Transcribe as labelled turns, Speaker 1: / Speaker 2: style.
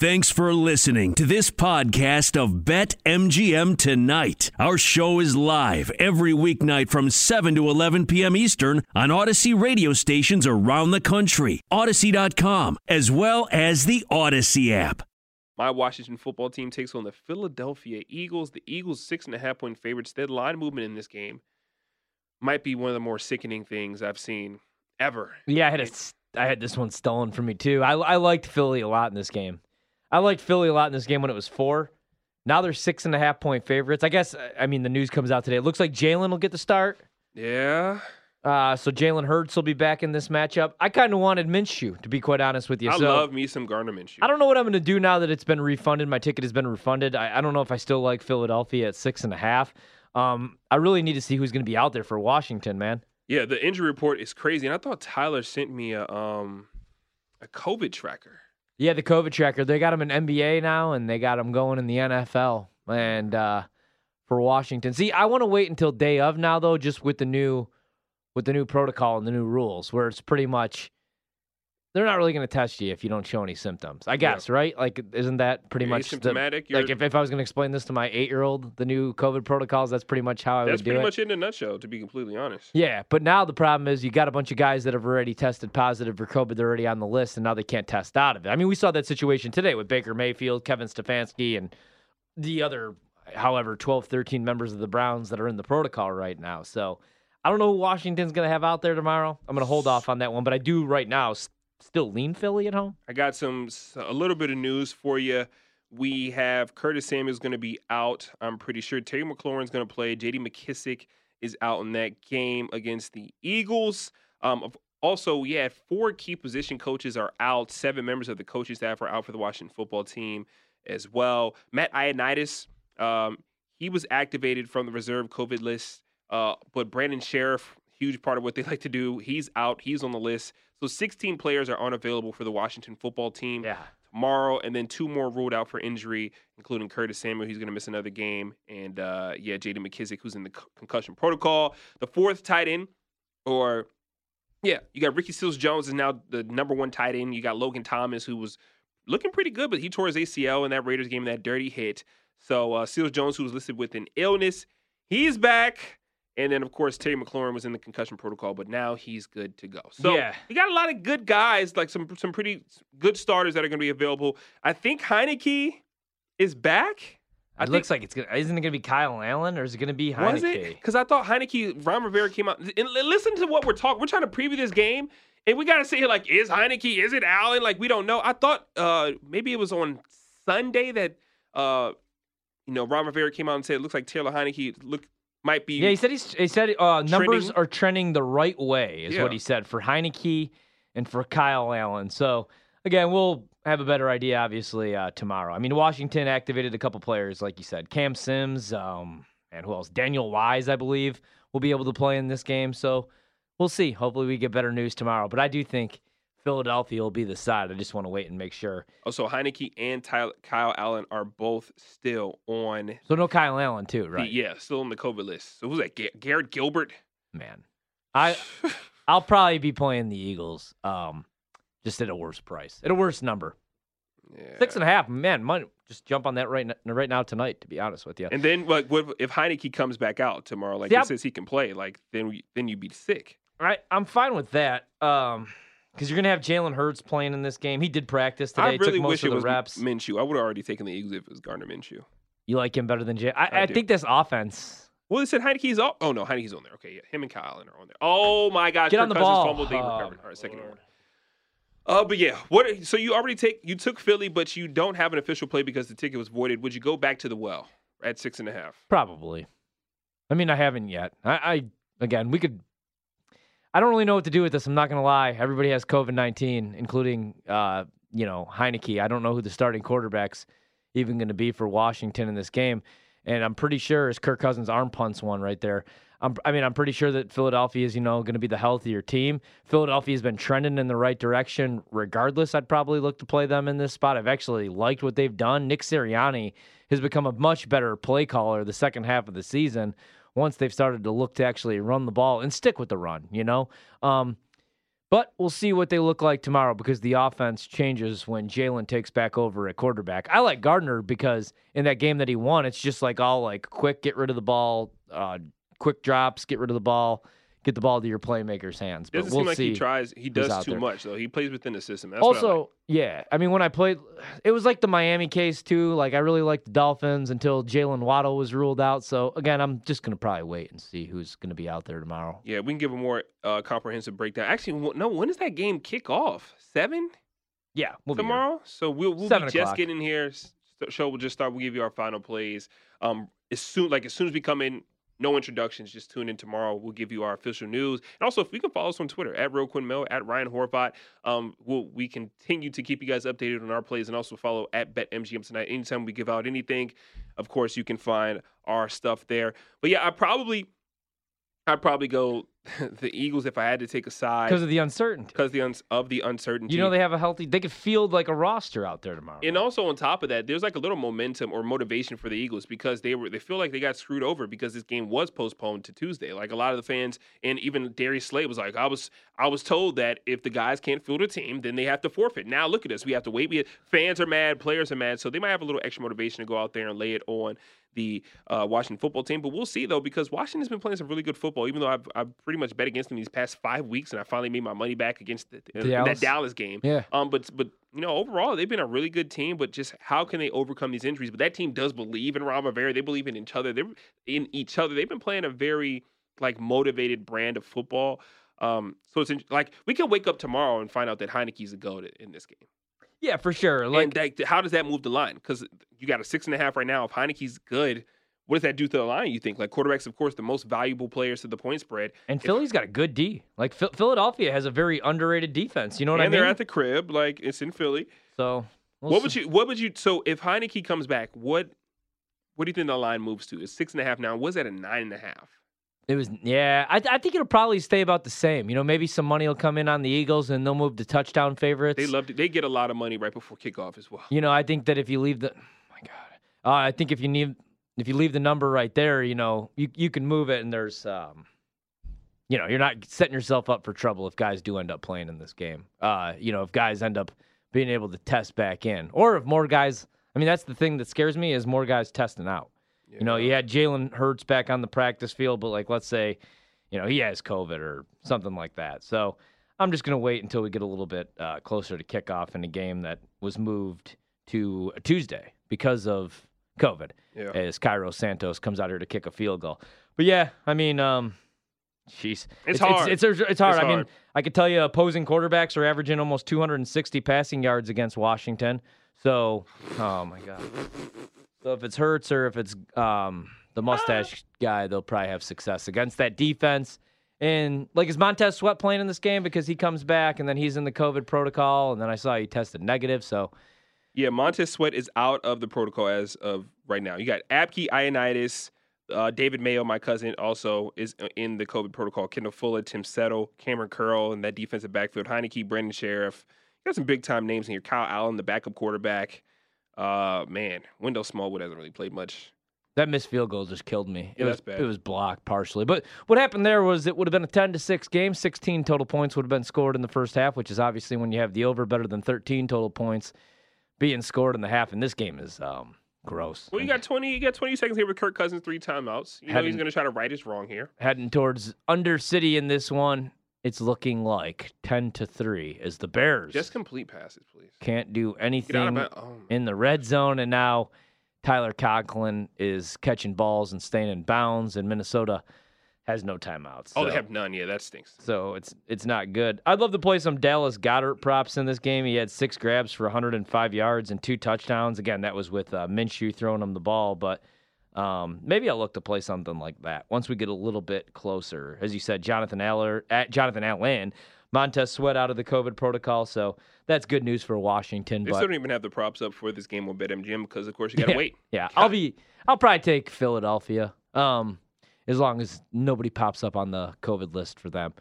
Speaker 1: Thanks for listening to this podcast of Bet MGM Tonight. Our show is live every weeknight from 7 to 11 p.m. Eastern on Audacy radio stations around the country, Audacy.com, as well as the Audacy app.
Speaker 2: My Washington football team takes on the Philadelphia Eagles. The Eagles, six and a half point favorites. Their line movement in this game might be one of the more sickening things I've seen ever.
Speaker 3: Yeah, I had a, I had this one stolen from me too. I, I liked Philly a lot in this game. I liked Philly a lot in this game when it was four. Now they're six and a half point favorites. I guess I mean the news comes out today. It looks like Jalen will get the start.
Speaker 2: Yeah.
Speaker 3: Uh, so Jalen Hurts will be back in this matchup. I kind of wanted Minshew, to be quite honest with you.
Speaker 2: I
Speaker 3: so,
Speaker 2: love me some Gardner Minshew.
Speaker 3: I don't know what I'm going to do now that it's been refunded. My ticket has been refunded. I, I don't know if I still like Philadelphia at six and a half. Um, I really need to see who's going to be out there for Washington, man.
Speaker 2: Yeah, the injury report is crazy, and I thought Tyler sent me a um a COVID tracker.
Speaker 3: Yeah, the COVID tracker. They got him in NBA now, and they got him going in the NFL. And uh, for Washington, see, I want to wait until day of now, though, just with the new with the new protocol and the new rules, where it's pretty much they're not really going to test you if you don't show any symptoms. I guess, yeah. right? Like, isn't that pretty
Speaker 2: you're
Speaker 3: much
Speaker 2: symptomatic?
Speaker 3: Like, if, if I was going to explain this to my eight year old, the new COVID protocols, that's pretty much how I
Speaker 2: that's
Speaker 3: would do
Speaker 2: it. That's
Speaker 3: pretty
Speaker 2: much in a nutshell, to be completely honest.
Speaker 3: Yeah, but now the problem is you got a bunch of guys that have already tested positive for COVID. They're already on the list, and now they can't test out of it. I mean, we saw that situation today with Baker Mayfield, Kevin Stefanski, and the other, however, 12, 13 members of the Browns that are in the protocol right now. So. I don't know who Washington's going to have out there tomorrow. I'm going to hold off on that one, but I do right now still lean Philly at home?
Speaker 2: I got some a little bit of news for you. We have Curtis Samuel's going to be out. I'm pretty sure Terry McLaurin's going to play. J.D. McKissic is out in that game against the Eagles. Um, also, yeah, four key position coaches are out. Seven members of the coaching staff are out for the Washington football team as well. Matt Ioannidis, um, he was activated from the reserve COVID list, uh, but Brandon Scherff, huge part of what they like to do, he's out. He's on the list. So 16 players are unavailable for the Washington football team
Speaker 3: yeah.
Speaker 2: tomorrow, and then two more ruled out for injury, including Curtis Samuel, he's going to miss another game, and uh, yeah, J.D. McKissic, who's in the concussion protocol. The fourth tight end, or yeah, you got Ricky Seals Jones is now the number one tight end. You got Logan Thomas, who was looking pretty good, but he tore his ACL in that Raiders game, that dirty hit. So uh, Seals Jones, who was listed with an illness, he's back. And then, of course, Terry McLaurin was in the concussion protocol, but now he's good to go. So
Speaker 3: yeah.
Speaker 2: we got a lot of good guys, like some some pretty good starters that are going to be available. I think Heinicke is back.
Speaker 3: It
Speaker 2: I
Speaker 3: looks like it's gonna. Isn't it gonna be Kyle Allen or is it gonna be Heinicke?
Speaker 2: Was it? Because I thought Heinicke, Ron Rivera came out. And listen to what we're talking. We're trying to preview this game, and we got to sit here like, is Heinicke? Is it Allen? Like we don't know. I thought uh, maybe it was on Sunday that uh, you know Ron Rivera came out and said it looks like Taylor Heinicke look might be.
Speaker 3: Yeah, he said he's, he said uh, numbers are trending the right way, is
Speaker 2: Yeah.
Speaker 3: what he said for Heinicke and for Kyle Allen. So again, we'll have a better idea obviously uh, tomorrow. I mean, Washington activated a couple players, like you said, Cam Sims, um, and who else? Daniel Wise, I believe, will be able to play in this game. So we'll see. Hopefully, we get better news tomorrow. But I do think Philadelphia will be the side. I just want to wait and make sure.
Speaker 2: Also, Heinicke and Tyler, Kyle Allen are both still on.
Speaker 3: So no Kyle Allen too, right?
Speaker 2: yeah, still on the COVID list. So who's that? Ga- Garrett Gilbert.
Speaker 3: Man, I I'll probably be playing the Eagles. Um, just at a worse price, at a worse number.
Speaker 2: Yeah.
Speaker 3: Six and a half, man. Might just jump on that right n- right now tonight. To be honest with you,
Speaker 2: And then, like, what if Heinicke comes back out tomorrow? Like,
Speaker 3: See,
Speaker 2: he says he can play. Like, then we, then you'd be sick.
Speaker 3: right? I'm fine with that. Um, because you're gonna have Jalen Hurts playing in this game. He did practice today.
Speaker 2: I really
Speaker 3: took most
Speaker 2: wish
Speaker 3: of
Speaker 2: it
Speaker 3: the
Speaker 2: was
Speaker 3: reps.
Speaker 2: Minshew. I would have already taken the Eagles if it was Gardner Minshew.
Speaker 3: You like him better than Jay? I,
Speaker 2: I
Speaker 3: I, think this offense.
Speaker 2: Well, they said Heinicke's up. Oh no, Heinicke's on there. Okay, yeah, him and Kyle are on there. Oh my gosh,
Speaker 3: Get
Speaker 2: Kirk
Speaker 3: on the
Speaker 2: Cousins
Speaker 3: ball.
Speaker 2: fumbled, they
Speaker 3: Oh,
Speaker 2: recovered. All right, second one. Uh, but yeah, what? So you already take you took Philly, but you don't have an official play because the ticket was voided. Would you go back to the well at six and a half?
Speaker 3: Probably. I mean, I haven't yet. I, I again, we could. I don't really know what to do with this. I'm not gonna lie. Everybody has COVID nineteen, including uh, you know Heinicke. I don't know who the starting quarterback's even going to be for Washington in this game, and I'm pretty sure it's Kirk Cousins' arm punts one right there. I'm, I mean, I'm pretty sure that Philadelphia is, you know, going to be the healthier team. Philadelphia has been trending in the right direction. Regardless, I'd probably look to play them in this spot. I've actually liked what they've done. Nick Sirianni has become a much better play caller the second half of the season once they've started to look to actually run the ball and stick with the run, you know? Um, But we'll see what they look like tomorrow because the offense changes when Jalen takes back over at quarterback. I like Gardner because in that game that he won, it's just like all like quick, get rid of the ball, uh, quick drops, get rid of the ball, get the ball to your playmaker's hands. But
Speaker 2: Doesn't
Speaker 3: we'll
Speaker 2: seem like
Speaker 3: see.
Speaker 2: he tries. He does too
Speaker 3: there.
Speaker 2: much though. He plays within the system. That's what I
Speaker 3: also,
Speaker 2: like.
Speaker 3: yeah, I mean, when I played, it was like the Miami case too. Like I really liked the Dolphins until Jaylen Waddle was ruled out. So again, I'm just gonna probably wait and see who's gonna be out there tomorrow.
Speaker 2: Yeah, we can give a more uh, comprehensive breakdown. Actually, no. When does that game kick off? Seven
Speaker 3: Yeah, we'll
Speaker 2: tomorrow. So we'll we'll
Speaker 3: Seven
Speaker 2: be just getting here. S- Show will just start. We'll give you our final plays. Um, as soon like as soon as we come in. No introductions. Just tune in tomorrow. We'll give you our official news, and also if we can follow us on Twitter at Real Quinn Mill at Ryan Horvat. Um, we'll we continue to keep you guys updated on our plays, and also follow at BetMGM tonight. Anytime we give out anything, of course you can find our stuff there. But yeah, I probably, I'd probably go the Eagles if I had to take a side
Speaker 3: because of the uncertainty.
Speaker 2: because the uns- of the uncertainty.
Speaker 3: You know they have a healthy. They could field like a roster out there tomorrow.
Speaker 2: and also on top of that, there's like a little momentum or motivation for the Eagles because they were they feel like they got screwed over because this game was postponed to Tuesday. Like a lot of the fans and even Darius Slay was like, I was I was told that if the guys can't field a team, then they have to forfeit. Now look at us, we have to wait. We fans are mad, players are mad, so they might have a little extra motivation to go out there and lay it on the uh, Washington football team. But we'll see though because Washington's been playing some really good football. Even though I've, I've pretty much bet against them these past five weeks, and I finally made my money back against the, in that
Speaker 3: Dallas?
Speaker 2: Dallas game.
Speaker 3: yeah,
Speaker 2: Um, but but you know, overall, they've been a really good team. But just how can they overcome these injuries? But that team does believe in Ron Rivera. They believe in each other. They're in each other. They've been playing a very like motivated brand of football. Um, so it's in, like we can wake up tomorrow and find out that Heinicke's a goat in this game.
Speaker 3: Yeah, for sure. Like
Speaker 2: and that, how does that move the line? Because you got a six and a half right now. If Heinicke's good, what does that do to the line? You think like quarterbacks, of course, the most valuable players to the point spread,
Speaker 3: And Philly's got a good D. Like Phil- Philadelphia has a very underrated defense. You know what I mean?
Speaker 2: And they're at the crib. Like it's in Philly.
Speaker 3: so we'll
Speaker 2: what
Speaker 3: see.
Speaker 2: would you? What would you? So if Heinicke comes back, what? What do you think the line moves to? It's six and a half now. Was that a nine and a half?
Speaker 3: It was yeah. I, I think it'll probably stay about the same. You know, maybe some money will come in on the Eagles and they'll move to touchdown favorites.
Speaker 2: They love to, They get a lot of money right before kickoff as well.
Speaker 3: You know, I think that if you leave the, oh my God, uh, I think if you need, if you leave the number right there, you know, you you can move it and there's, um, you know, you're not setting yourself up for trouble if guys do end up playing in this game. Uh, you know, if guys end up being able to test back in, or if more guys. I mean, that's the thing that scares me is more guys testing out. You know, you had Jalen Hurts back on the practice field, but like, let's say, you know, he has COVID or something like that. So I'm just going to wait until we get a little bit uh, closer to kickoff in a game that was moved to a Tuesday because of COVID
Speaker 2: Yeah.
Speaker 3: as Cairo Santos comes out here to kick a field goal. But yeah, I mean, um, jeez,
Speaker 2: It's hard.
Speaker 3: It's, it's, it's hard.
Speaker 2: It's
Speaker 3: I mean. I could tell you opposing quarterbacks are averaging almost 260 passing yards against Washington. So, oh my god. So if it's Hurts or if it's um, the mustache guy, they'll probably have success against that defense. And like, is Montez Sweat playing in this game because he comes back and then he's in the COVID protocol, and then I saw he tested negative. So
Speaker 2: Yeah, Montez Sweat is out of the protocol as of right now. You got Abke Ioannidis, uh, David Mayo, my cousin, also is uh, in the COVID protocol. Kendall Fuller, Tim Settle, Kamren Curl, and that defensive backfield. Heinicke, Brandon Scherff. You got some big time names in here. Kyle Allen, the backup quarterback. Uh, man, Wendell Smallwood hasn't really played much.
Speaker 3: that missed field goal just killed me. It
Speaker 2: Yeah,
Speaker 3: was
Speaker 2: bad.
Speaker 3: it was blocked partially. But what happened there was it would have been a 10 to 6 game. 16 total points would have been scored in the first half, which is obviously when you have the over better than 13 total points being scored in the half. And this game is um, gross.
Speaker 2: Well, you got twenty. You got twenty seconds here with Kirk Cousins, three timeouts. You know he's going to try to right his wrong here.
Speaker 3: heading towards Under City in this one. It's looking like 10 to 3 as the Bears
Speaker 2: Just complete passes, please.
Speaker 3: can't do
Speaker 2: Get out of
Speaker 3: anything
Speaker 2: my. Oh,
Speaker 3: in the red zone. And now Tyler Conklin is catching balls and staying in bounds, and Minnesota has no timeouts.
Speaker 2: oh, they have none. Yeah, that stinks.
Speaker 3: So it's it's not good. I'd love to play some Dallas Goedert props in this game. He had six grabs for 105 yards and two touchdowns. Again, that was with uh, Minshew throwing him the ball, but um, maybe I'll look to play something like that once we get a little bit closer. As you said, Jonathan Aller, at Jonathan Allen, Montez Sweat out of the COVID protocol, so that's good news for Washington.
Speaker 2: They
Speaker 3: but
Speaker 2: still don't even have the props up for this game on BetMGM because, of course, you got to wait.
Speaker 3: yeah, I'll be I'll probably take Philadelphia. Um, as long as nobody pops up on the COVID list for them.